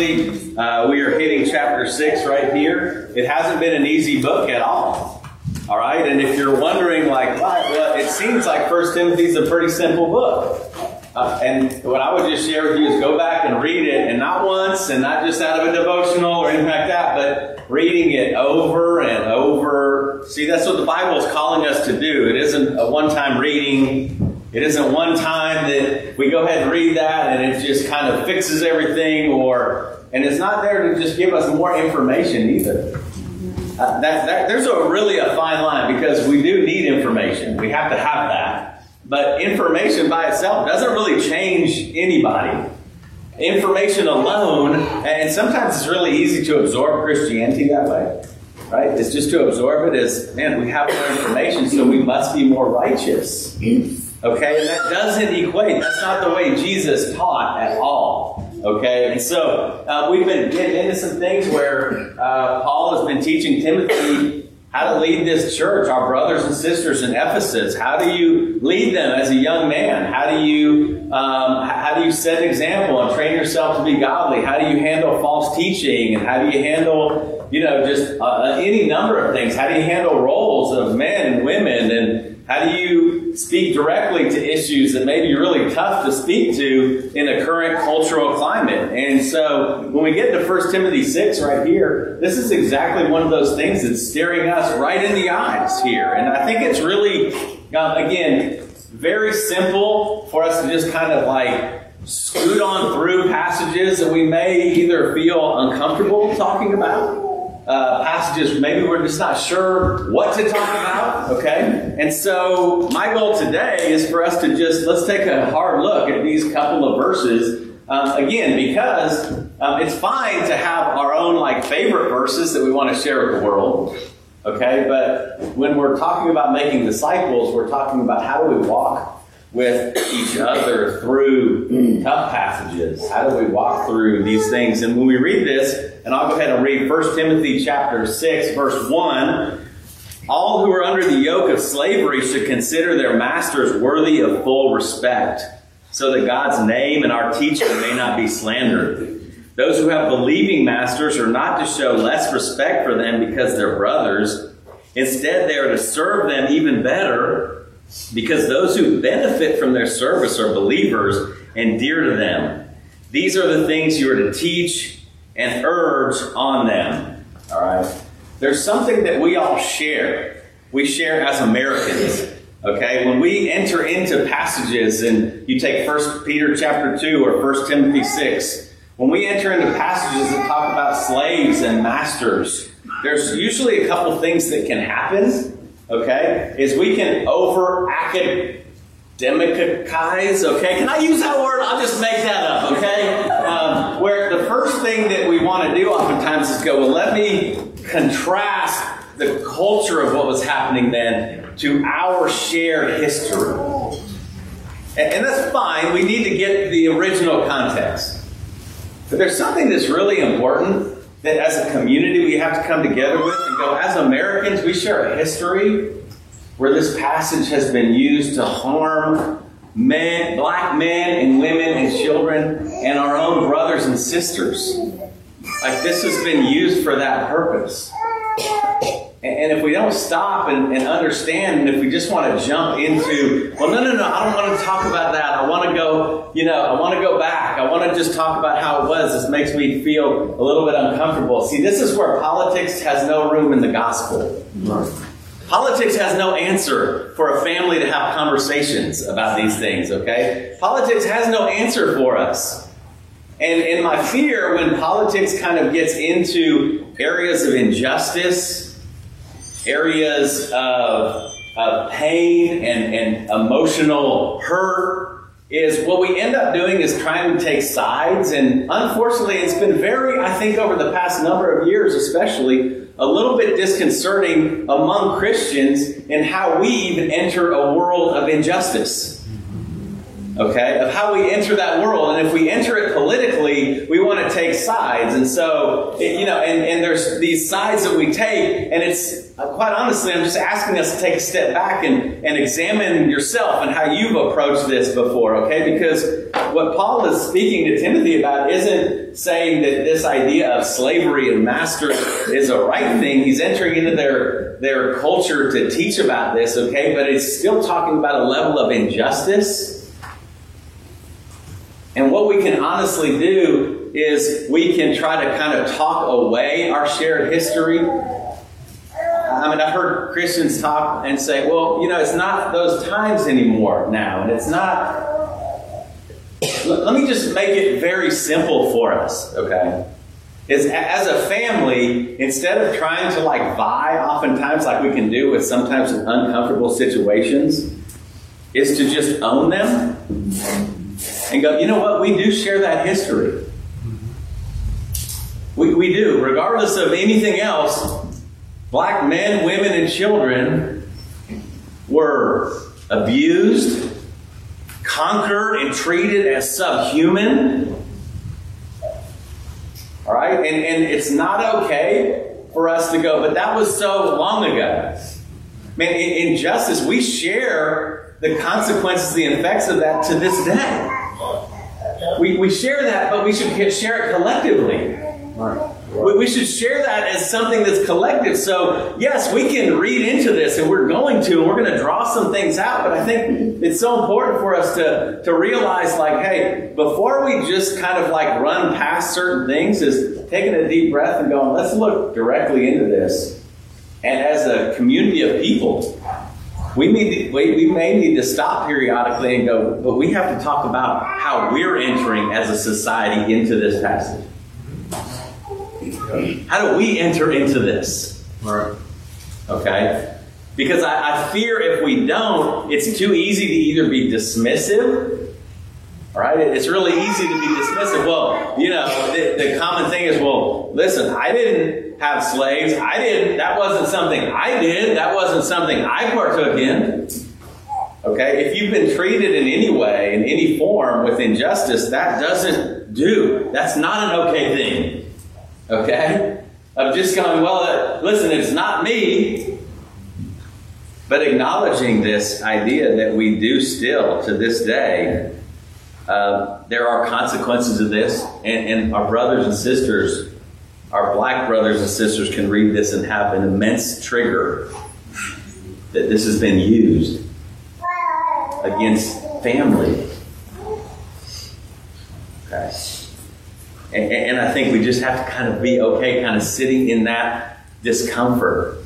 Uh, we are hitting chapter 6 right here. It hasn't been an easy book at all. All right, and if you're wondering, like? Well, it seems like First Timothy is a pretty simple book. Uh, and what I would just share with you is go back and read it, and not once, and not just out of a devotional or anything like that, but reading it over and over. See, that's what the Bible is calling us to do. It isn't a one time reading, it isn't one time that we go ahead and read that and it just kind of fixes everything, or, and it's not there to just give us more information either. Uh, that, that, there's a really a fine line because we do need information. We have to have that. But information by itself doesn't really change anybody. Information alone, and sometimes it's really easy to absorb Christianity that way, right? It's just to absorb it as, man, we have more information, so we must be more righteous. Okay, and that doesn't equate. That's not the way Jesus taught at all. Okay, and so uh, we've been getting into some things where uh, Paul has been teaching Timothy how to lead this church, our brothers and sisters in Ephesus. How do you lead them as a young man? How do you um, how do you set an example and train yourself to be godly? How do you handle false teaching? And how do you handle you know just uh, any number of things? How do you handle roles of men and women and how do you speak directly to issues that may be really tough to speak to in a current cultural climate? And so when we get to 1 Timothy 6 right here, this is exactly one of those things that's staring us right in the eyes here. And I think it's really, uh, again, very simple for us to just kind of like scoot on through passages that we may either feel uncomfortable talking about uh, passages maybe we're just not sure what to talk about, okay? And so my goal today is for us to just, let's take a hard look at these couple of verses. Um, again, because um, it's fine to have our own like favorite verses that we want to share with the world, okay? But when we're talking about making disciples, we're talking about how do we walk with each other through tough passages? How do we walk through these things? And when we read this, and I'll go ahead and read 1 Timothy chapter 6, verse 1. All who are under the yoke of slavery should consider their masters worthy of full respect, so that God's name and our teaching may not be slandered. Those who have believing masters are not to show less respect for them because they're brothers. Instead, they are to serve them even better because those who benefit from their service are believers and dear to them. These are the things you are to teach and urge on them. All right? There's something that we all share. We share as Americans. Okay, when we enter into passages and you take 1 Peter chapter 2 or 1 Timothy 6, when we enter into passages that talk about slaves and masters, there's usually a couple things that can happen okay, is we can over academicize, okay? Can I use that word? I'll just make that up, okay? Um, where the first thing that we want to do oftentimes is go, well, let me contrast the culture of what was happening then to our shared history. And, and that's fine. We need to get the original context. But there's something that's really important that as a community we have to come together with and go, as Americans, we share a history where this passage has been used to harm men, black men and women and children and our own brothers and sisters. Like this has been used for that purpose. And if we don't stop and, and, understand, and if we just want to jump into, well, no, no, no, I don't want to talk about that. I want to go, you know, I want to go back. I want to just talk about how it was. This makes me feel a little bit uncomfortable. See, this is where politics has no room in the gospel. Politics has no answer for a family to have conversations about these things, okay? Politics has no answer for us. And, and my fear when politics kind of gets into areas of injustice, areas of of pain and, and emotional hurt is what we end up doing is trying to take sides. And unfortunately, it's been very, I think, over the past number of years, especially, a little bit disconcerting among Christians in how we even enter a world of injustice okay, of how we enter that world. And if we enter it politically, we want to take sides. And so, you know, and, and there's these sides that we take, and it's uh, quite honestly, I'm just asking us to take a step back and, and examine yourself and how you've approached this before, okay? Because what Paul is speaking to Timothy about isn't saying that this idea of slavery and masters is a right thing. He's entering into their, their culture to teach about this, okay? But it's still talking about a level of injustice and what we can honestly do is we can try to kind of talk away our shared history. I mean, I've heard Christians talk and say, well, you know, it's not those times anymore now. And it's not. Let me just make it very simple for us, okay? Is as a family, instead of trying to like vie, oftentimes, like we can do with sometimes uncomfortable situations, is to just own them and go, you know what? We do share that history. Mm-hmm. We, we do. Regardless of anything else, black men, women, and children were abused, conquered, and treated as subhuman. All right? And, and it's not okay for us to go, but that was so long ago. Man, in, injustice, we share the consequences, the effects of that to this day. We, we share that, but we should share it collectively. Right. We, we should share that as something that's collective. So, yes, we can read into this, and we're going to, and we're going to draw some things out. But I think it's so important for us to, to realize, like, hey, before we just kind of like run past certain things, is taking a deep breath and going, let's look directly into this. And as a community of people, we, need, we, we may need to stop periodically and go, but we have to talk about how we're entering as a society into this passage. How do we enter into this? Okay? Because I, I fear if we don't, it's too easy to either be dismissive all right, it's really easy to be dismissive. Well, you know, the, the, common thing is, well, listen, I didn't have slaves. I didn't. That wasn't something I did. That wasn't something I partook in. Okay, if you've been treated in any way, in any form with injustice, that doesn't do. That's not an okay thing. Okay, of just going, well, uh, listen, it's not me. But acknowledging this idea that we do still to this day uh, there are consequences of this, and, and our brothers and sisters, our black brothers and sisters, can read this and have an immense trigger that this has been used against family. Okay. And, and, I think we just have to kind of be okay, kind of sitting in that discomfort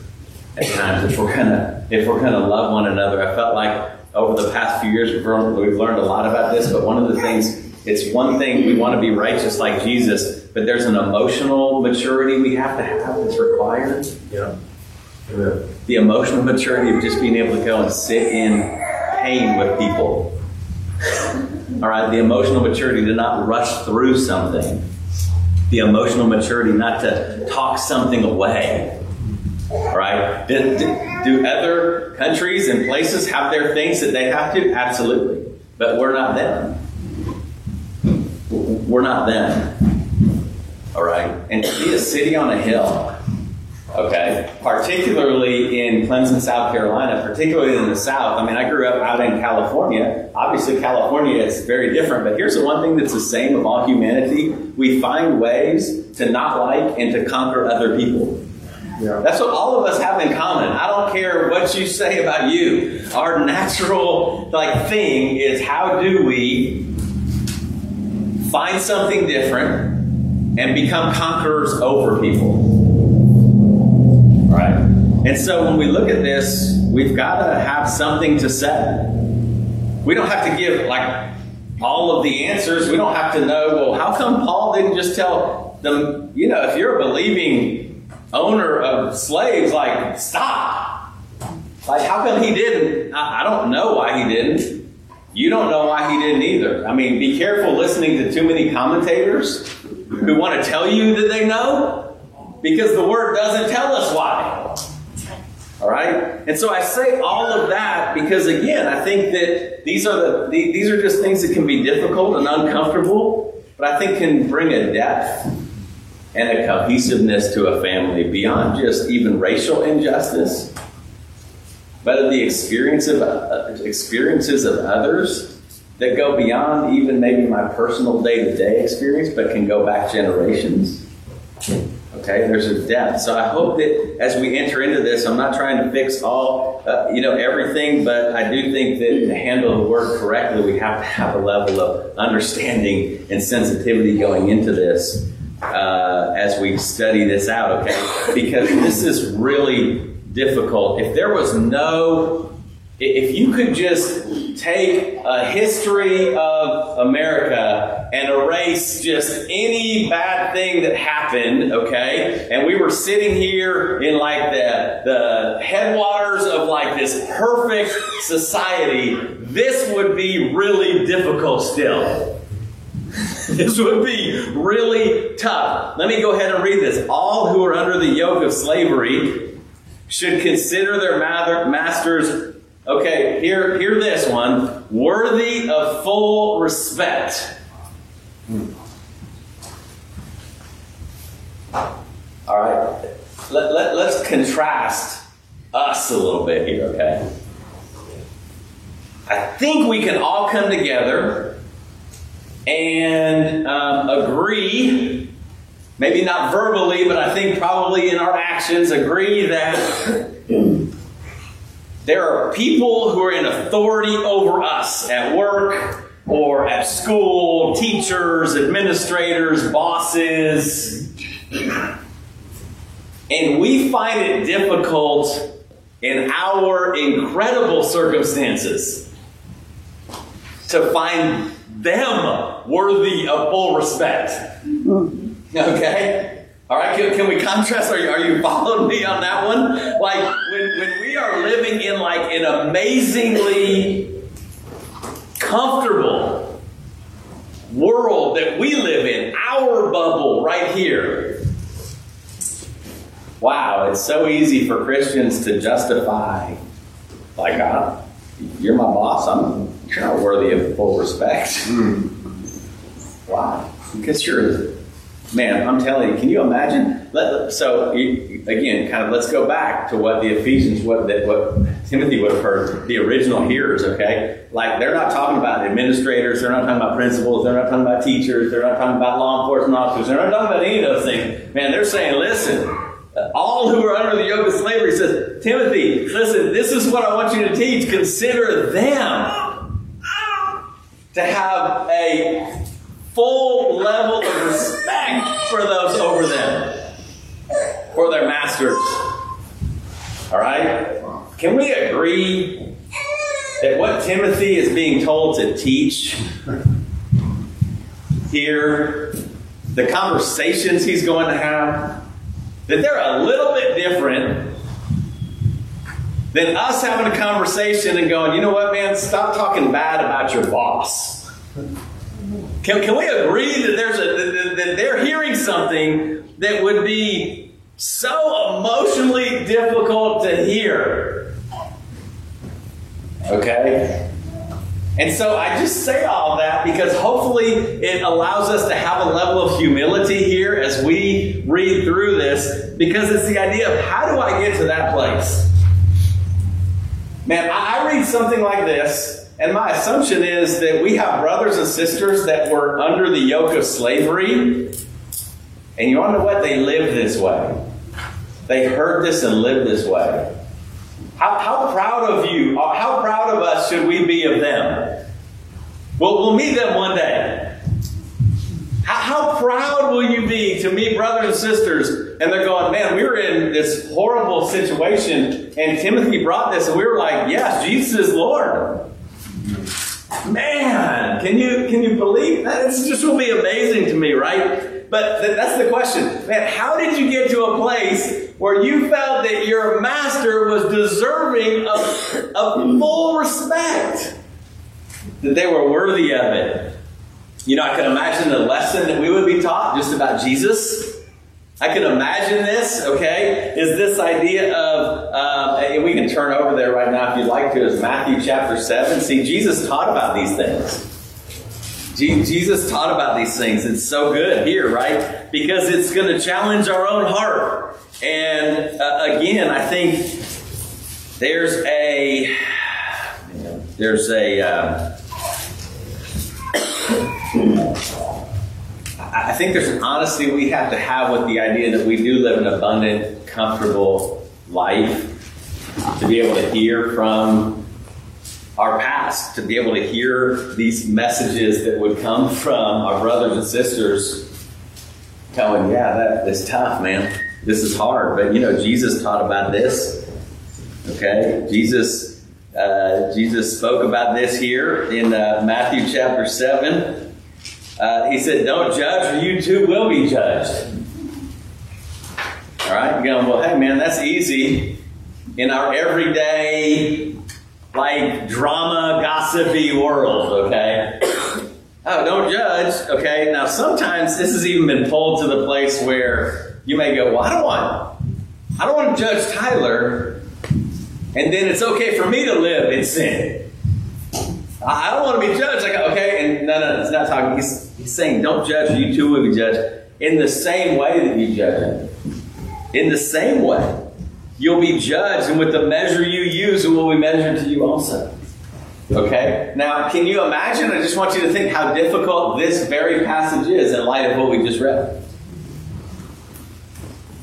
at times if we're gonna if we're gonna love one another. I felt like over the past few years, we've learned, we've learned a lot about this, but one of the things, it's one thing we want to be righteous like Jesus, but there's an emotional maturity we have to have that's required. Yeah. The emotional maturity of just being able to go and sit in pain with people. All right, the emotional maturity to not rush through something. The emotional maturity not to talk something away. Right? Do, do other countries and places have their things that they have to? Absolutely. But we're not them. We're not them. All right? And to be a city on a hill, okay, particularly in Clemson, South Carolina, particularly in the South. I mean, I grew up out in California. Obviously, California is very different, but here's the one thing that's the same of all humanity we find ways to not like and to conquer other people. Yeah. That's what all of us have in common. I don't care what you say about you. Our natural like thing is how do we find something different and become conquerors over people. And so when we look at this, we've got to have something to say. We don't have to give like all of the answers. We don't have to know, well, how come Paul didn't just tell them, you know, if you're a believing owner of slaves, like, stop. Like, how come he didn't? I, I don't know why he didn't. You don't know why he didn't either. I mean, be careful listening to too many commentators who want to tell you that they know because the word doesn't tell us why. All right? And so I say all of that because, again, I think that these are, the, these are just things that can be difficult and uncomfortable, but I think can bring a depth and a cohesiveness to a family beyond just even racial injustice but the experience of, uh, experiences of others that go beyond even maybe my personal day to day experience, but can go back generations. Okay, there's a depth. So I hope that as we enter into this, I'm not trying to fix all, uh, you know, everything, but I do think that to handle the word correctly, we have to have a level of understanding and sensitivity going into this uh, as we study this out. Okay, because this is really difficult. If there was no, if you could just take a history of America and erase just any bad thing that happened, okay, and we were sitting here in like the, the headwaters of like this perfect society, this would be really difficult still. this would be really tough. Let me go ahead and read this. All who are under the yoke of slavery should consider their masters, okay, hear, hear this one, worthy of full respect. All right, let, let, let's contrast us a little bit here, okay? I think we can all come together and um, agree maybe not verbally, but I think probably in our actions, agree that there are people who are in authority over us at work or at school, teachers, administrators, bosses. And we find it difficult in our incredible circumstances to find them worthy of full respect. Hmm. Okay? All right, can, can we contrast? Are you, are you following me on that one? Like, when, when we are living in like an amazingly comfortable world that we live in, our bubble right here. Wow, it's so easy for Christians to justify, like, uh, you're my boss, I'm you're not worthy of full respect. Mm. Wow, because you're man, I'm telling you, can you imagine? Let, so again, kind of let's go back to what the Ephesians, what that what Timothy would have heard, the original hearers. Okay, like they're not talking about administrators, they're not talking about principals, they're not talking about teachers, they're not talking about law enforcement officers, they're not talking about any of those things. Man, they're saying, listen. All who are under the yoke of slavery says, Timothy, listen, this is what I want you to teach. Consider them to have a full level of respect for those over them, for their masters. All right? Can we agree that what Timothy is being told to teach here, the conversations he's going to have, that they're a little bit different than us having a conversation and going, you know what, man, stop talking bad about your boss. Can, can we agree that there's a that they're hearing something that would be so emotionally difficult to hear? Okay? And so I just say all that because hopefully it allows us to have a level of humility here as we read through this because it's the idea of how do I get to that place? Man, I read something like this and my assumption is that we have brothers and sisters that were under the yoke of slavery. And you want to know what? They lived this way. They heard this and lived this way. How, how proud of you, uh, how proud of us should we be of them? Well, we'll meet them one day. How, how proud will you be to meet brothers and sisters? And they're going, man, we were in this horrible situation, and Timothy brought this, and we were like, yes, Jesus is Lord. Man, can you can you believe that? This just will be amazing to me, right? But th- that's the question. Man, how did you get to a place where you felt that your master was deserving of, of full respect? That they were worthy of it? You know, I could imagine the lesson that we would be taught just about Jesus. I can imagine this, okay? Is this idea of, um, and we can turn over there right now if you'd like to, is Matthew chapter 7. See, Jesus taught about these things. Jesus taught about these things. It's so good here, right? Because it's going to challenge our own heart. And uh, again, I think there's a, there's a, uh, I think there's an honesty we have to have with the idea that we do live an abundant, comfortable life to be able to hear from our past, to be able to hear these messages that would come from our brothers and sisters telling, yeah, that is tough, man. This is hard. But you know, Jesus taught about this. Okay? Jesus uh, Jesus spoke about this here in uh, Matthew chapter 7. Uh, he said, Don't judge, or you too will be judged. All right? You're going, Well, hey, man, that's easy. In our everyday, like, drama, gossipy world, okay? oh, don't judge, okay? Now, sometimes this has even been pulled to the place where you may go, Well, I don't want, I don't want to judge Tyler, and then it's okay for me to live in sin. I don't want to be judged. Like, okay, and no, no, it's not talking. He's, he's saying, don't judge. You too will be judged in the same way that you judge. In the same way, you'll be judged, and with the measure you use, it will be measured to you also. Okay? Now, can you imagine? I just want you to think how difficult this very passage is in light of what we just read.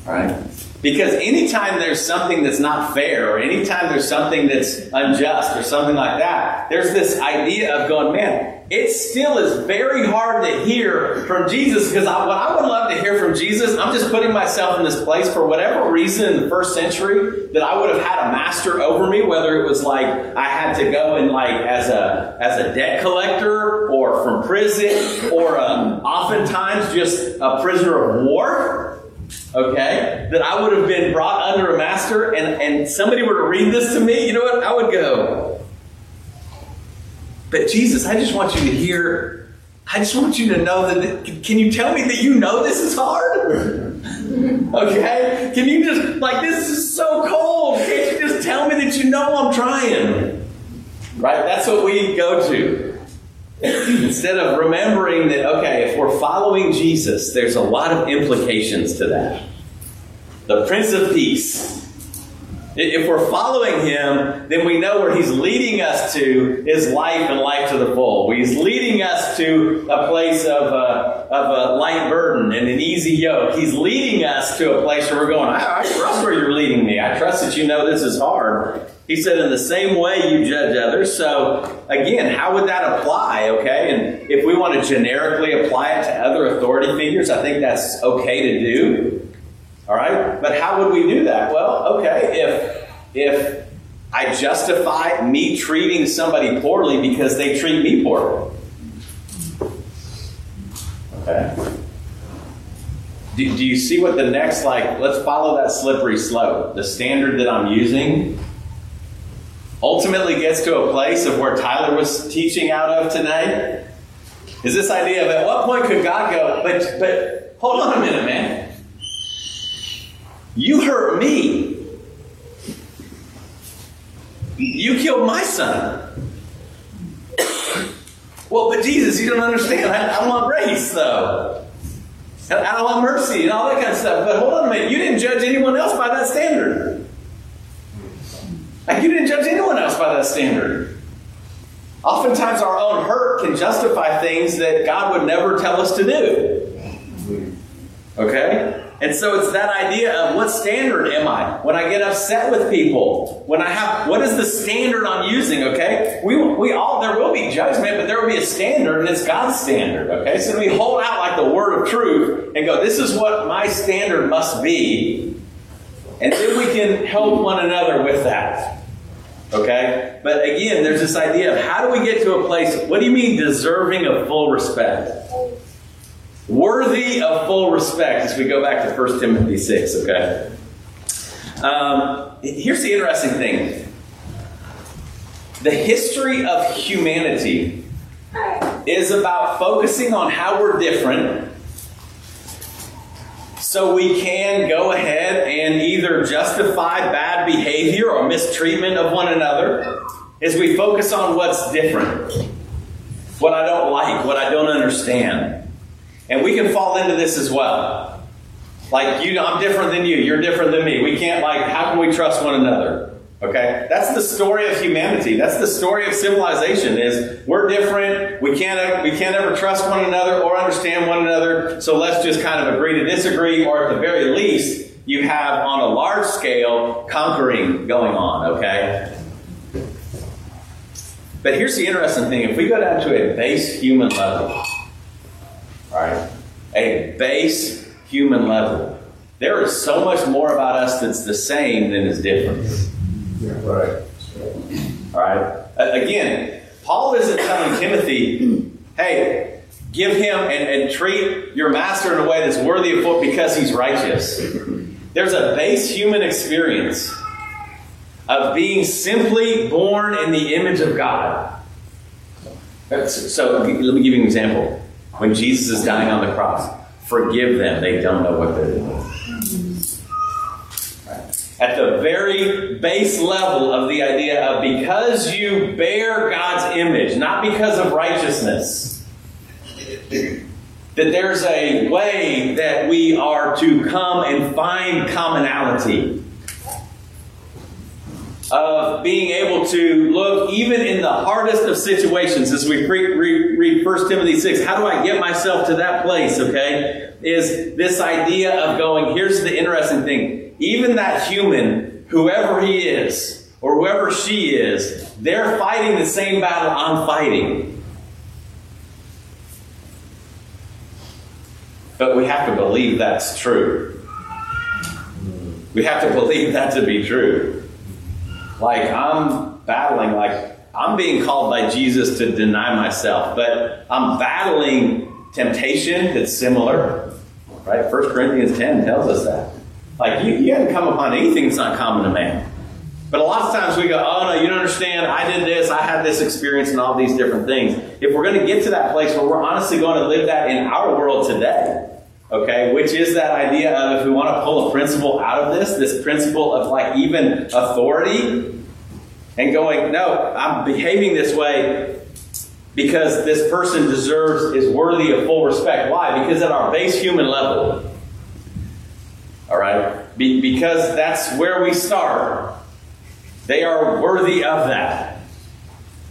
All right? Because anytime there's something that's not fair, or anytime there's something that's unjust, or something like that, there's this idea of going, man, it still is very hard to hear from Jesus. Because I, what I would love to hear from Jesus, I'm just putting myself in this place for whatever reason in the first century that I would have had a master over me, whether it was like I had to go and like as a as a debt collector, or from prison, or um, oftentimes just a prisoner of war okay, that I would have been brought under a master and, and somebody were to read this to me, you know what? I would go, but Jesus, I just want you to hear, I just want you to know that, can you tell me that you know this is hard? okay? Can you just, like, this is so cold. Can't you just tell me that you know I'm trying? Right? That's what we go to. Instead of remembering that, okay, if we're following Jesus, there's a lot of implications to that. The Prince of Peace. If we're following him, then we know where he's leading us to is life and life to the full. He's leading us to a place of a, of a light burden and an easy yoke. He's leading us to a place where we're going, I, I trust where you're leading me. I trust that you know this is hard. He said, in the same way you judge others. So, again, how would that apply? Okay, and if we want to generically apply it to other authority figures, I think that's okay to do. All right, but how would we do that? Well, okay, if if I justify me treating somebody poorly because they treat me poorly. Okay. Do, do you see what the next, like, let's follow that slippery slope. The standard that I'm using ultimately gets to a place of where Tyler was teaching out of today is this idea of at what point could God go, but, but hold on a minute, man. You hurt me. You killed my son. well, but Jesus, you don't understand. I, I want grace, though. I want mercy and all that kind of stuff. But hold on a minute. You didn't judge anyone else by that standard. Like you didn't judge anyone else by that standard. Oftentimes, our own hurt can justify things that God would never tell us to do. Okay? And so it's that idea of what standard am I? When I get upset with people, when I have, what is the standard I'm using? Okay? We, we all, there will be judgment, but there will be a standard, and it's God's standard. Okay? So we hold out like the word of truth and go, this is what my standard must be. And then we can help one another with that. Okay? But again, there's this idea of how do we get to a place, what do you mean deserving of full respect? Worthy of full respect as we go back to 1 Timothy 6, okay? Um, here's the interesting thing the history of humanity is about focusing on how we're different so we can go ahead and either justify bad behavior or mistreatment of one another as we focus on what's different, what I don't like, what I don't understand. And we can fall into this as well. Like you, I'm different than you. You're different than me. We can't like. How can we trust one another? Okay, that's the story of humanity. That's the story of civilization. Is we're different. We can't we can't ever trust one another or understand one another. So let's just kind of agree to disagree, or at the very least, you have on a large scale conquering going on. Okay. But here's the interesting thing: if we go down to a base human level, right, a base human level. There is so much more about us that's the same than is different. Yeah, right. All right. Again, Paul isn't telling Timothy, hey, give him and, and treat your master in a way that's worthy of what because he's righteous. There's a base human experience of being simply born in the image of God. So let me give you an example. When Jesus is dying on the cross, Forgive them, they don't know what they're doing. At the very base level of the idea of because you bear God's image, not because of righteousness, that there's a way that we are to come and find commonality of being able to look even in the hardest of situations as we re- re- read 1 timothy 6 how do i get myself to that place okay is this idea of going here's the interesting thing. Even that human whoever he is or whoever she is they're fighting the same battle i'm fighting. But we have to believe that's true. We have to believe that to be true like I'm battling, like I'm being called by Jesus to deny myself, but I'm battling temptation that's similar. Right? 1 Corinthians 10 tells us that. Like you, you haven't come upon anything that's not common to man. But a lot of times we go, oh no, you don't understand. I did this, I had this experience, and all these different things. If we're going to get to that place where we're honestly going to live that in our world today, okay, which is that idea of if we want to pull a principle out of this, this principle of like even authority, and going, no, I'm behaving this way because this person deserves, is worthy of full respect. Why? Because at our base human level, all right, Be, because that's where we start, they are worthy of that.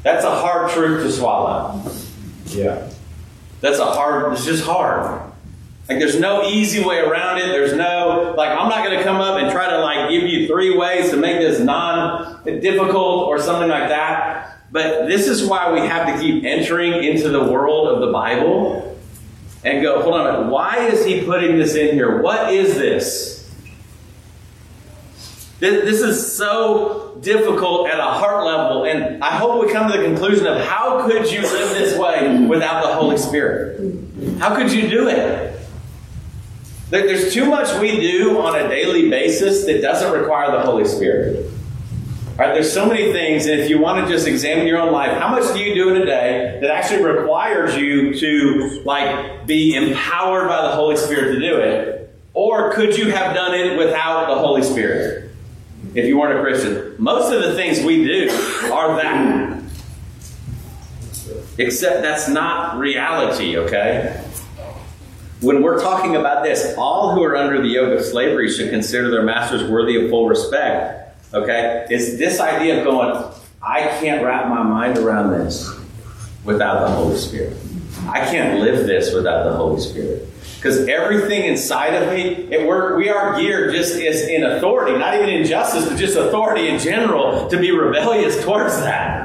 That's a hard truth to swallow. Yeah. That's a hard, it's just hard. Like there's no easy way around it. There's no like I'm not going to come up and try to like give you three ways to make this non difficult or something like that. But this is why we have to keep entering into the world of the Bible and go, hold on a minute, why is he putting this in here? What is this? This is so difficult at a heart level, and I hope we come to the conclusion of how could you live this way without the Holy Spirit? How could you do it? There's too much we do on a daily basis that doesn't require the Holy Spirit. Right? There's so many things, and if you want to just examine your own life, how much do you do in a day that actually requires you to like be empowered by the Holy Spirit to do it? Or could you have done it without the Holy Spirit if you weren't a Christian? Most of the things we do are that. Except that's not reality, okay? When we're talking about this, all who are under the yoke of slavery should consider their masters worthy of full respect. Okay? It's this idea of going, I can't wrap my mind around this without the Holy Spirit. I can't live this without the Holy Spirit. Because everything inside of me, it, we're, we are geared just as in authority, not even in justice, but just authority in general, to be rebellious towards that.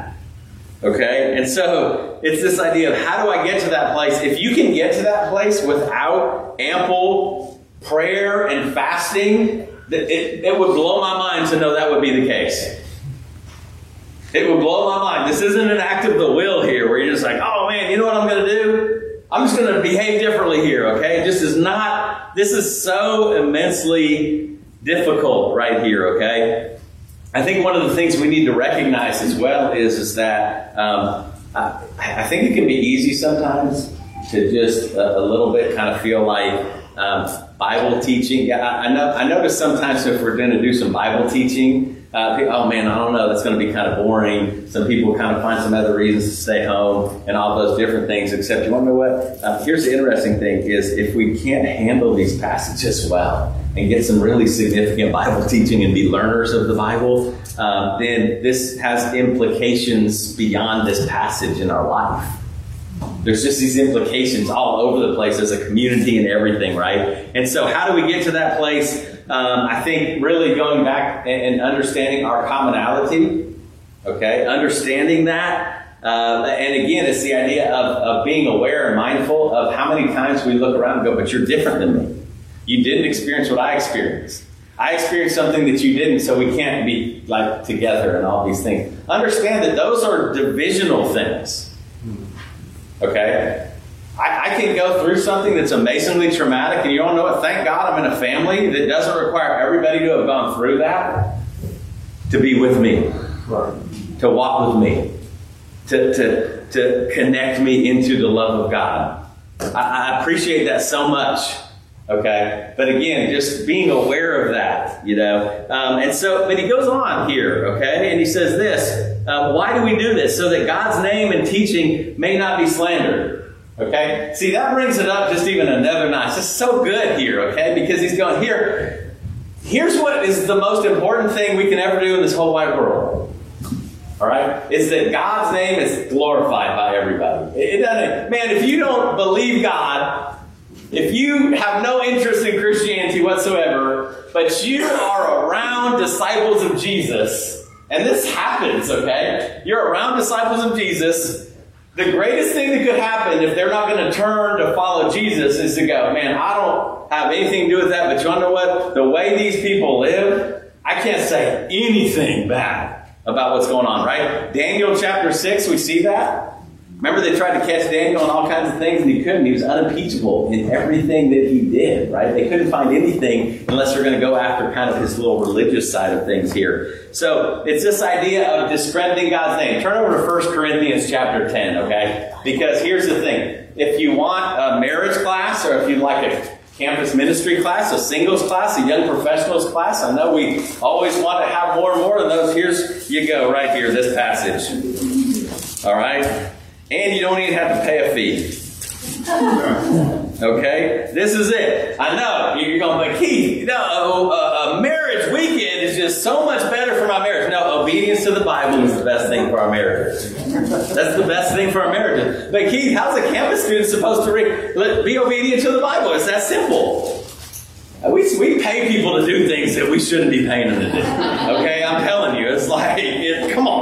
Okay? And so it's this idea of how do I get to that place? If you can get to that place without ample prayer and fasting, it, it would blow my mind to know that would be the case. It would blow my mind. This isn't an act of the will here where you're just like, oh man, you know what I'm going to do? I'm just going to behave differently here, okay? This is not, this is so immensely difficult right here, okay? I think one of the things we need to recognize as well is, is that um, I, I, think it can be easy sometimes to just a, a little bit kind of feel like um, Bible teaching. I, I, know, I notice sometimes if we're going to do some Bible teaching, uh, oh man, I don't know, that's going to be kind of boring. Some people kind of find some other reasons to stay home and all those different things. Except, you want to know what? Uh, here's the interesting thing: is if we can't handle these passages well and get some really significant Bible teaching and be learners of the Bible, uh, then this has implications beyond this passage in our life there's just these implications all over the place as a community and everything, right? And so, how do we get to that place? Um, I think really going back and, understanding our commonality, okay, understanding that. Uh, and again, it's the idea of, of being aware and mindful of how many times we look around and go, but you're different than me. You didn't experience what I experienced. I experienced something that you didn't, so we can't be like together and all these things. Understand that those are divisional things. Okay? I, I, can go through something that's amazingly traumatic, and you don't know what? Thank God I'm in a family that doesn't require everybody to have gone through that to be with me, to walk with me, to, to, to connect me into the love of God. I, I appreciate that so much. Okay, but again, just being aware of that, you know. Um, and so, but he goes on here, okay, and he says this: uh, Why do we do this? So that God's name and teaching may not be slandered. Okay, see that brings it up just even another notch. It's so good here, okay, because he's going here. Here's what is the most important thing we can ever do in this whole wide world. All right, is that God's name is glorified by everybody. It doesn't, man. If you don't believe God if you have no interest in Christianity whatsoever, but you are around disciples of Jesus, and this happens, okay? You're around disciples of Jesus. The greatest thing that could happen if they're not going to turn to follow Jesus is to go, man, I don't have anything to do with that, but you know what? The way these people live, I can't say anything bad about what's going on, right? Daniel chapter 6, we see that. Remember, they tried to catch Daniel on all kinds of things, and he couldn't. He was unimpeachable in everything that he did, right? They couldn't find anything unless they're going to go after kind of his little religious side of things here. So it's this idea of discrediting God's name. Turn over to 1 Corinthians chapter 10, okay? Because here's the thing. If you want a marriage class, or if you'd like a campus ministry class, a singles class, a young professionals class. I know we always want to have more and more of those. Here's you go, right here, this passage. All right? And you don't even have to pay a fee. Okay, this is it. I know you're going, but Keith, you know, a, a, marriage weekend is just so much better for my marriage. No, obedience to the Bible is the best thing for our marriage. That's the best thing for our marriage. But Keith, how's a campus student supposed to be obedient to the Bible? It's that simple. Uh, we, we pay people to do things that we shouldn't be paying them to do. Okay, I'm telling you, it's like, it, come on.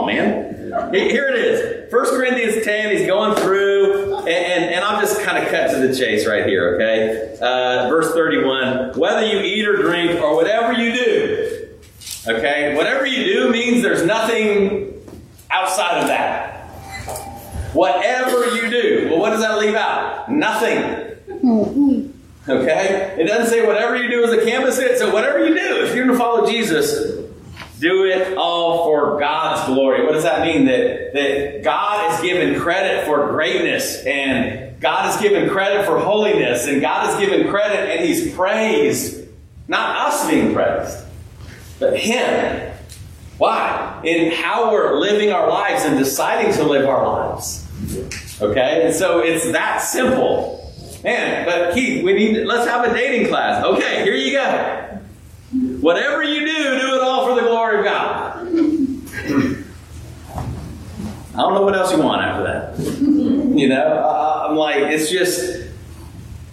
Here it is. 1 Corinthians 10, he's going through, and, and, and I'll just kind of cut to the chase right here, okay? Uh, verse 31 Whether you eat or drink or whatever you do, okay? Whatever you do means there's nothing outside of that. Whatever you do. Well, what does that leave out? Nothing. Okay? It doesn't say whatever you do is a canvas it. So whatever you do, if you're going to follow Jesus, do it all for God's glory. What does that mean? That, that God is given credit for greatness and God is given credit for holiness and God is given credit and He's praised. Not us being praised, but Him. Why? In how we're living our lives and deciding to live our lives. Okay? And so it's that simple. Man, but Keith, we need to, let's have a dating class. Okay, here you go. Whatever you do, do it all for the glory of God. I don't know what else you want after that. You know, uh, I'm like, it's just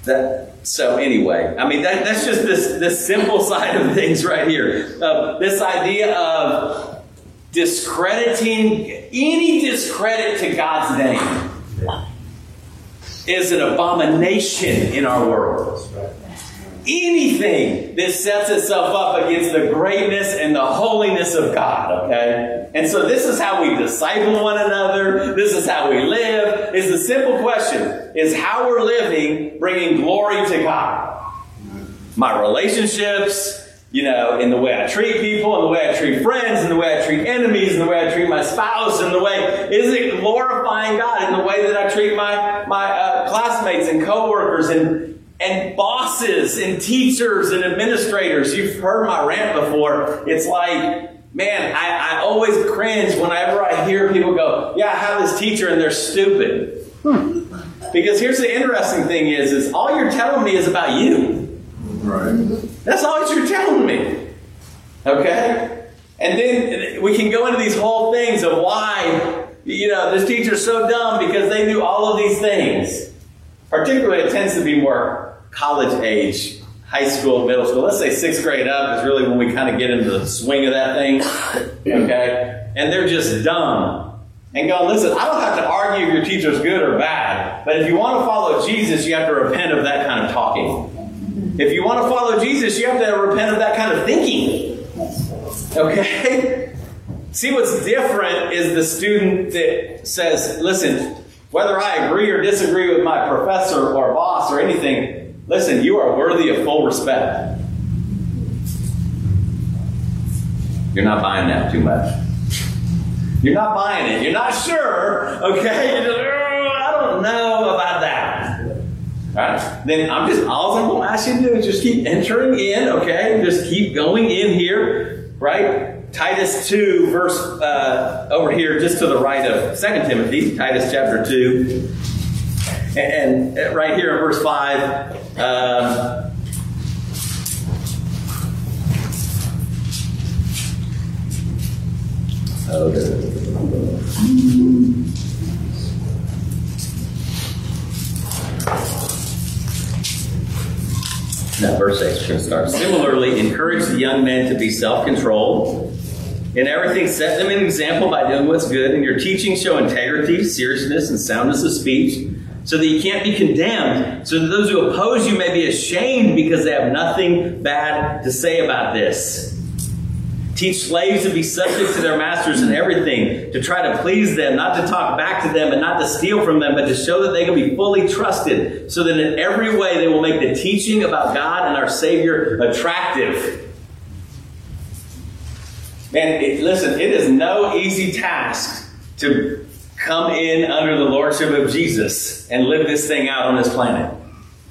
that. So anyway, I mean, that, that's just this this simple side of things right here. Uh, this idea of discrediting any discredit to God's name is an abomination in our world. Anything that sets itself up against the greatness and the holiness of God, okay? And so this is how we disciple one another. This is how we live. Is the simple question. Is how we're living bringing glory to God? My relationships, you know, in the way I treat people, in the way I treat friends, in the way I treat enemies, in the way I treat my spouse, in the way, is it glorifying God in the way that I treat my, my uh, classmates and coworkers and, and bosses and teachers and administrators? You've heard my rant before. It's like, man, I, I always cringe whenever I hear people go, yeah, I have this teacher and they're stupid. Because here's the interesting thing is, is all you're telling me is about you. Right. That's all you're telling me. Okay? And then we can go into these whole things of why, you know, this teacher's so dumb because they do all of these things. Particularly, it tends to be more college age, high school, middle school. Let's say sixth grade up is really when we kind of get into the swing of that thing. Okay? And they're just dumb. And going, listen, I don't have to argue if your teacher's good or bad, but if you want to follow Jesus, you have to repent of that kind of talking. If you want to follow Jesus, you have to repent of that kind of thinking. Okay? See, what's different is the student that says, listen, whether I agree or disagree with my professor or boss or anything, listen, you are worthy of full respect. You're not buying that too much. You're not buying it. You're not sure, okay? You're just, "Oh, I don't know about that. Right? Then I'm just all I'm going to ask you to do is just keep entering in, okay? Just keep going in here, right? Titus 2, verse uh, over here, just to the right of 2 Timothy, Titus chapter 2. And, right here in verse 5, um, No, verse 8 should start. Similarly, encourage the young men to be self controlled. In everything, set them an example by doing what's good. In your teaching, show integrity, seriousness, and soundness of speech, so that you can't be condemned, so that those who oppose you may be ashamed because they have nothing bad to say about this. Teach slaves to be subject to their masters in everything, to try to please them, not to talk back to them, and not to steal from them, but to show that they can be fully trusted, so that in every way they will make the teaching about God and our Savior attractive. Man, it, listen, it is no easy task to come in under the lordship of Jesus and live this thing out on this planet.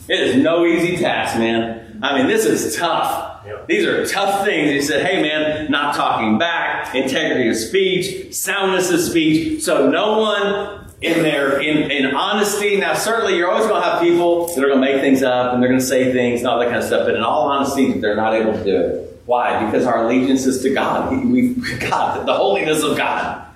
It is no easy task, man. I mean, this is tough. These are tough things. He said, hey, man, not talking back, integrity of speech, soundness of speech. So no one in there, in, in honesty. Now, certainly, you're always going to have people that are going to make things up and they're going to say things and all that kind of stuff. But in all honesty, they're not able to do it. Why? Because our allegiance is to God. We, God, the holiness of God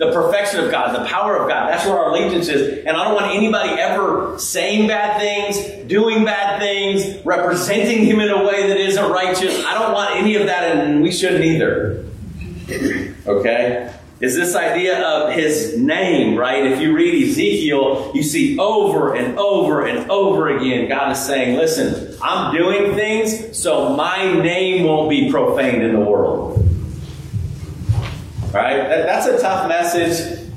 the perfection of God, the power of God. That's where our allegiance is. And I don't want anybody ever saying bad things, doing bad things, representing Him in a way that isn't righteous. I don't want any of that, and we shouldn't either. Okay? Is this idea of His name, right? If you read Ezekiel, you see over and over and over again, God is saying, listen, I'm doing things so my name won't be profaned in the world. Right? That, that's a tough message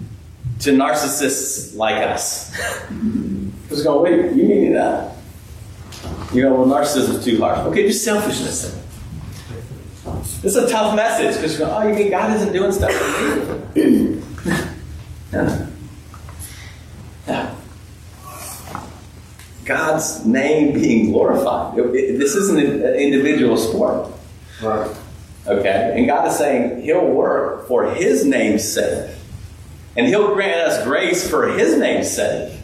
to narcissists like us. Just go, wait, you mean that? You know, well, narcissism is too harsh. Okay, just selfishness then. Is a tough message because you go, oh, you mean God isn't doing stuff for me? no. No. God's name being glorified. It- it- this isn't an individual sport. Right. Okay? And God is saying He'll work for His name's sake. And He'll grant us grace for His name's sake.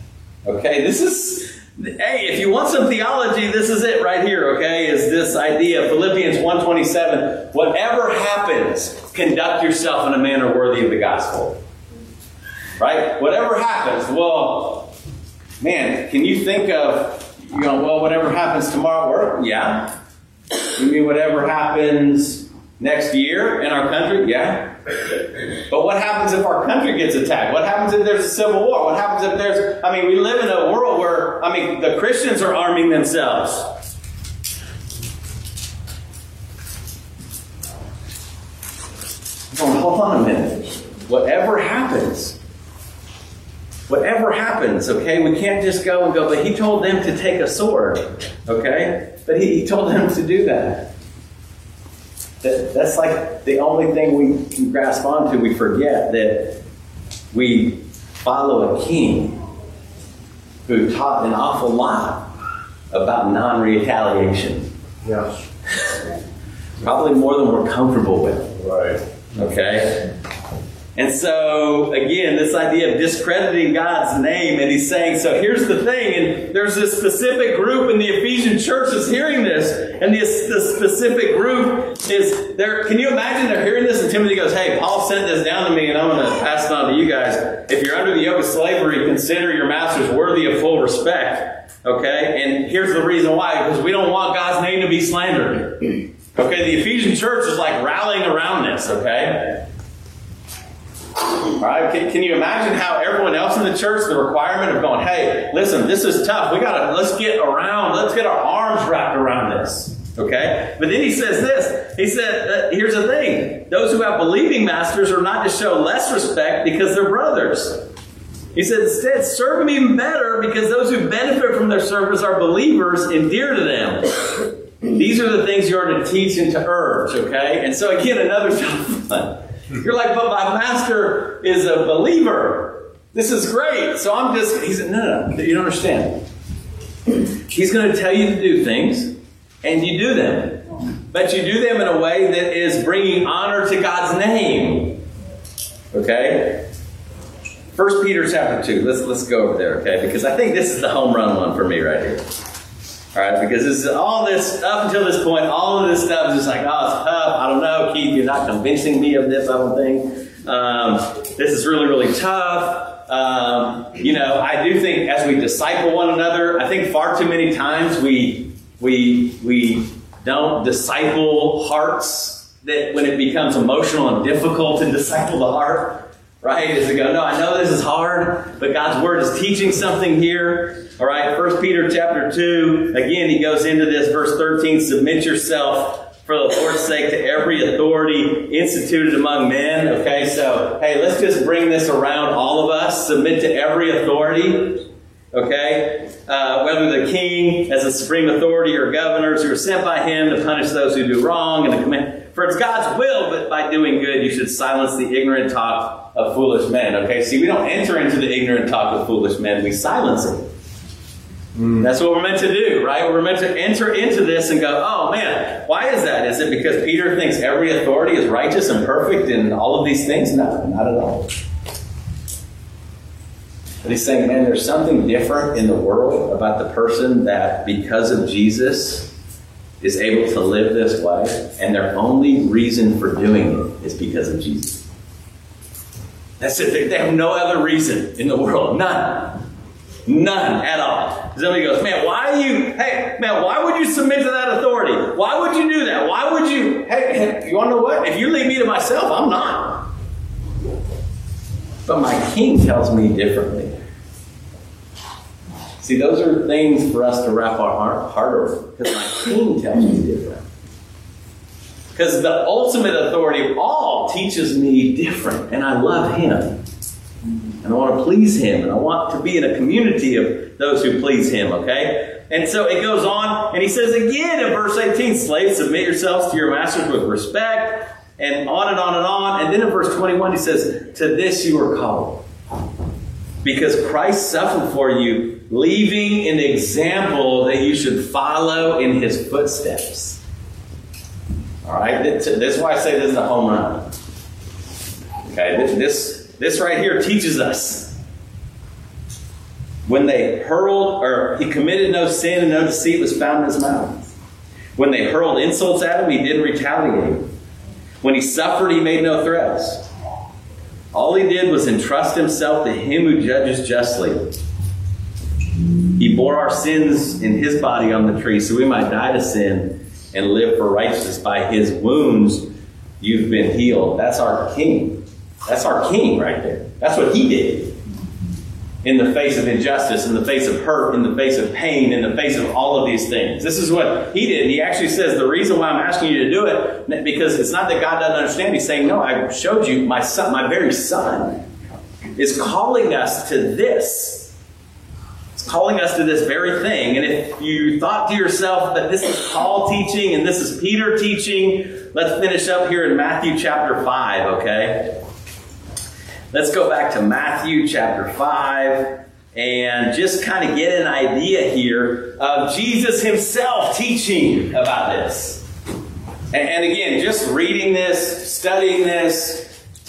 Okay? This is, hey, if you want some theology, this is it right here, okay? Is this idea, Philippians 1.27, whatever happens, conduct yourself in a manner worthy of the gospel. Right? Whatever happens, well, man, can you think of, you know, well, whatever happens tomorrow at work? Yeah. You mean whatever happens next year in our country? Yeah. But what happens if our country gets attacked? What happens if there's a civil war? What happens if there's, I mean, we live in a world where, I mean, the Christians are arming themselves. Hold on a minute. Whatever happens, whatever happens, okay, we can't just go and go, but he told them to take a sword, okay? But he, he told them to do that that. That's like the only thing we can grasp onto. We forget that we follow a king who taught an awful lot about non retaliation. Yes. Probably more than we're comfortable with. Right. Okay? And so, again, this idea of discrediting God's name, and he's saying, so here's the thing, and there's this specific group in the Ephesian church is hearing this, and this, this specific group is there. Can you imagine they're hearing this, and Timothy goes, Hey, Paul sent this down to me, and I'm going to pass it on to you guys. If you're under the yoke of slavery, consider your masters worthy of full respect. Okay? And here's the reason why, because we don't want God's name to be slandered. Okay, the Ephesian church is like rallying around this, okay? Right, can, can, you imagine how everyone else in the church, the requirement of going, hey, listen, this is tough. We gotta let's get around, let's get our arms wrapped around this. Okay? But then he says this. He said, uh, here's the thing. Those who have believing masters are not to show less respect because they're brothers. He said, instead, serve them even better because those who benefit from their service are believers and dear to them. These are the things you are to teach and to urge, okay? And so again, another tough one. You're like, but my master is a believer. This is great. So I'm just, he said, no, no, no, you don't understand. He's going to tell you to do things, and you do them. But you do them in a way that is bringing honor to God's name. Okay? First Peter chapter 2. Let's, let's go over there, okay? Because I think this is the home run one for me right here. All right, because this is all this up until this point, all of this stuff is just like, oh, it's tough. I don't know, Keith. You're not convincing me of this. I don't think um, this is really, really tough. Um, you know, I do think as we disciple one another, I think far too many times we we we don't disciple hearts that when it becomes emotional and difficult to disciple the heart right? Is to go, no, I know this is hard, but God's word is teaching something here. All right, First Peter chapter 2, again, he goes into this, verse 13, submit yourself for the Lord's sake to every authority instituted among men. Okay, so, hey, let's just bring this around all of us. Submit to every authority. Okay? Uh, whether the king as a supreme authority or governors who are sent by him to punish those who do wrong and to command. For it's God's will, but by doing good you should silence the ignorant talk of foolish men. Okay, see, we don't enter into the ignorant talk of foolish men, we silence it. Mm. That's what we're meant to do, right? We're meant to enter into this and go, oh man, why is that? Is it because Peter thinks every authority is righteous and perfect in all of these things? No, not at all. But he's saying, man, there's something different in the world about the person that, because of Jesus, is able to live this way, and their only reason for doing it is because of Jesus. That's it. They have no other reason in the world. None. None at all. Somebody goes, man, why are you, hey, man, why would you submit to that authority? Why would you do that? Why would you, hey, hey you want to know what? If you leave me to myself, I'm not. But my king tells me differently. See, those are things for us to wrap our heart around because my king tells me different. Because the ultimate authority of all teaches me different, and I love him. And I want to please him, and I want to be in a community of those who please him, okay? And so it goes on, and he says again in verse 18 Slaves, submit yourselves to your masters with respect, and on and on and on. And then in verse 21, he says, To this you are called. Because Christ suffered for you leaving an example that you should follow in his footsteps. All right, this is why I say this is a home run. Okay, this this right here teaches us. When they hurled, or he committed no sin and no deceit was found in his mouth. When they hurled insults at him, he didn't retaliate. When he suffered, he made no threats. All he did was entrust himself to him who judges justly. He bore our sins in his body on the tree so we might die to sin and live for righteousness. By his wounds, you've been healed. That's our king. That's our king right there. That's what he did. in the face of injustice, in the face of hurt, in the face of pain, in the face of all of these things. This is what he did. He actually says, The reason why I'm asking you to do it, because it's not that God doesn't understand. He's saying, No, I showed you my son, my very son is calling us to this. Calling us to this very thing. And if you thought to yourself that this is Paul teaching and this is Peter teaching, let's finish up here in Matthew chapter 5, okay? Let's go back to Matthew chapter 5 and just kind of get an idea here of Jesus himself teaching about this. And, again, just reading this, studying this,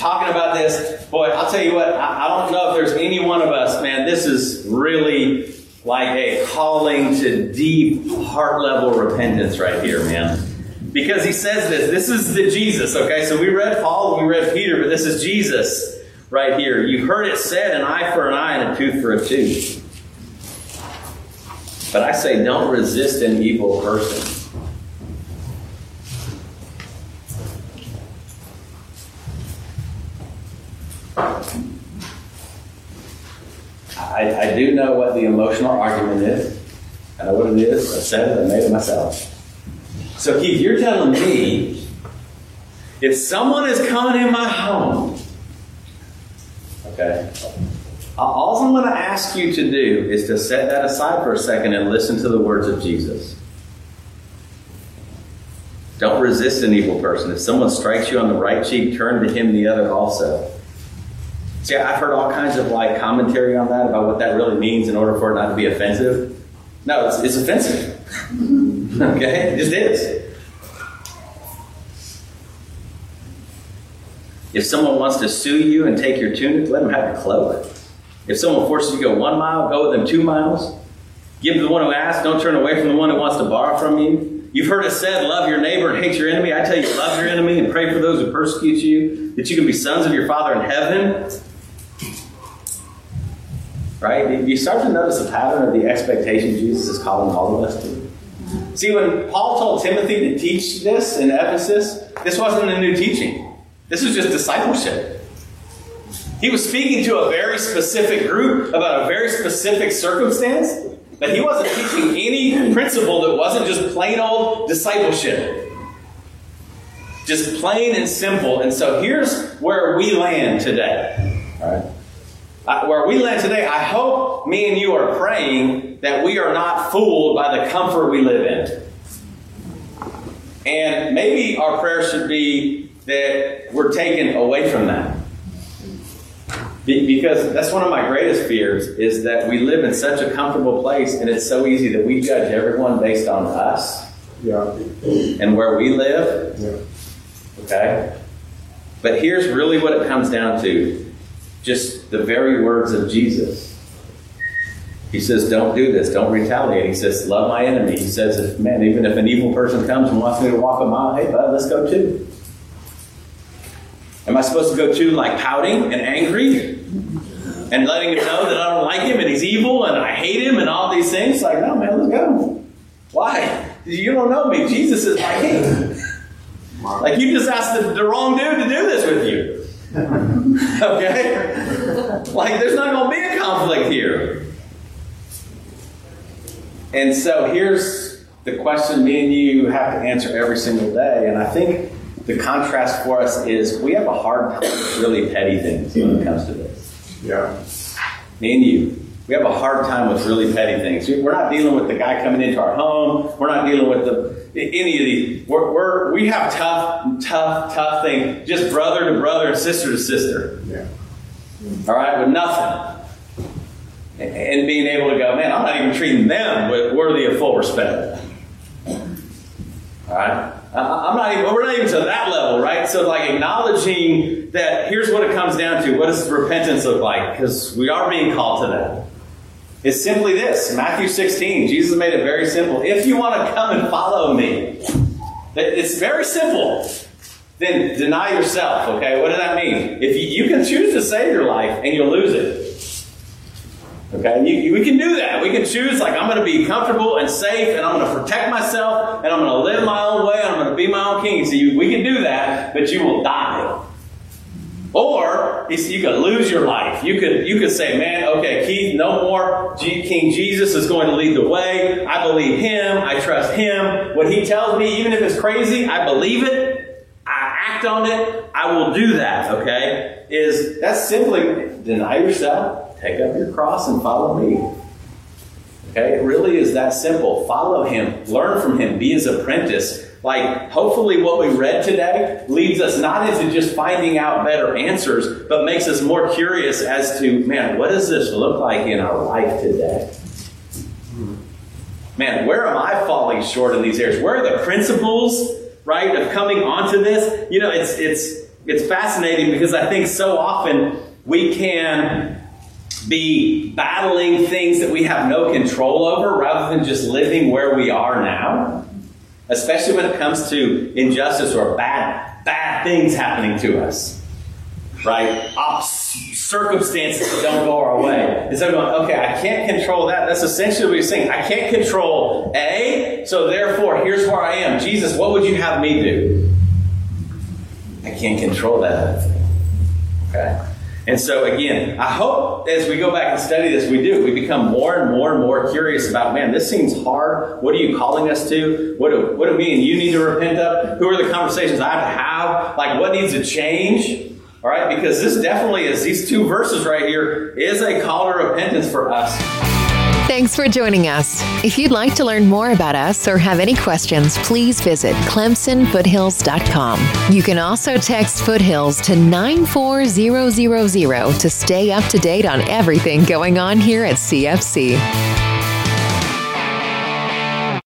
talking about this, boy, I'll tell you what, I, I don't know if there's any one of us, man, this is really like a calling to deep heart level repentance right here, man. Because he says this. This is the Jesus, okay? So we read Paul, we read Peter, but this is Jesus right here. You heard it said, an eye for an eye and a tooth for a tooth. But I say, don't resist an evil person. I, I do know the argument is. I know what it is. I said it, I made it myself. So, Keith, you're telling me if someone is coming in my home Okay? All I'm going to ask you to do is to set that aside for a second and listen to the words of Jesus. Don't resist an evil person. If someone strikes you on the right cheek, turn to him the other also. See, I've heard all kinds of like commentary on that about what that really means in order for it not to be offensive. No, it's, it's offensive. okay? It just is. If someone wants to sue you and take your tunic, let them have your cloak. If someone forces you to go one mile, go with them two miles. Give to the one who asks, don't turn away from the one who wants to borrow from you. You've heard it said, love your neighbor and hate your enemy. I tell you, love your enemy and pray for those who persecute you, that you can be sons of your Father in heaven. Right? You start to notice a pattern of the expectation Jesus is calling all of us to. See, when Paul told Timothy to teach this in Ephesus, this wasn't a new teaching. This was just discipleship. He was speaking to a very specific group about a very specific circumstance, but he wasn't teaching any principle that wasn't just plain old discipleship. Just plain and simple. And so here's where we land today. Right? Uh, where we land today, I hope me and you are praying that we are not fooled by the comfort we live in. And maybe our prayer should be that we're taken away from that. Because that's one of my greatest fears is that we live in such a comfortable place and it's so easy that we judge everyone based on us yeah. and where we live. Yeah. Okay? But here's really what it comes down to just the very words of Jesus. He says, Don't do this, don't retaliate. He says, Love my enemy. He says, if, Man, even if an evil person comes and wants me to walk a mile, hey, bud, let's go too. Am I supposed to go too, like pouting and angry and letting him know that I don't like him and he's evil and I hate him and all these things? Like, no, man, let's go. Why? You don't know me. Jesus is my king. Like, you just asked the, the wrong dude to do this with you. okay? Like, there's not going to be a conflict here. And so here's the question me and you have to answer every single day. And I think the contrast for us is we have a hard time with really petty things when it comes to this. Yeah. Me and you. We have a hard time with really petty things. We're not dealing with the guy coming into our home. We're not dealing with the any of these. We're, we're we have tough, tough, tough things. Just brother to brother and sister to sister. Yeah. All right, with nothing. And being able to go, man, I'm not even treating them with worthy of full respect. All right? I'm not even, we're not even to that level, right? So, like, acknowledging that here's what it comes down to. What does repentance look like? Because we are being called to that. It's simply this Matthew 16. Jesus made it very simple. If you want to come and follow me, it's very simple. Then deny yourself, okay? What does that mean? If you, you can choose to save your life and you'll lose it. Okay, you, we can do that. We can choose, like, I'm going to be comfortable and safe, and I'm going to protect myself, and I'm going to live my own way, and I'm going to be my own king. So you, we can do that, but you will die. Or you could lose your life. You could you could say, man, okay, Keith, no more. King Jesus is going to lead the way. I believe him. I trust him. What he tells me, even if it's crazy, I believe it. I act on it. I will do that. Okay, is that's simply deny yourself, take up your cross, and follow me. Okay, it really is that simple. Follow him, learn from him, be his apprentice. Like, hopefully, what we read today leads us not into just finding out better answers, but makes us more curious as to, man, what does this look like in our life today? Man, where am I falling short in these areas? Where are the principles, right, of coming onto this? You know, it's it's it's fascinating because I think so often we can be battling things that we have no control over rather than just living where we are now especially when it comes to injustice or bad, bad things happening to us. Right? circumstances that don't go our way. Instead of going, okay, I can't control that. That's essentially what he's saying. I can't control A, so therefore, here's where I am. Jesus, what would you have me do? I can't control that. Okay? And so, again, I hope as we go back and study this, we do. We become more and more and more curious about, man, this seems hard. What are you calling us to? What do, what do me and you need to repent of? Who are the conversations I have to have? Like, what needs to change? All right, because this definitely is, these two verses right here, is a call to repentance for us. Thanks for joining us. If you'd like to learn more about us or have any questions, please visit clemsonfoothills.com. You can also text Foothills to 94000 to stay up to date on everything going on here at CFC.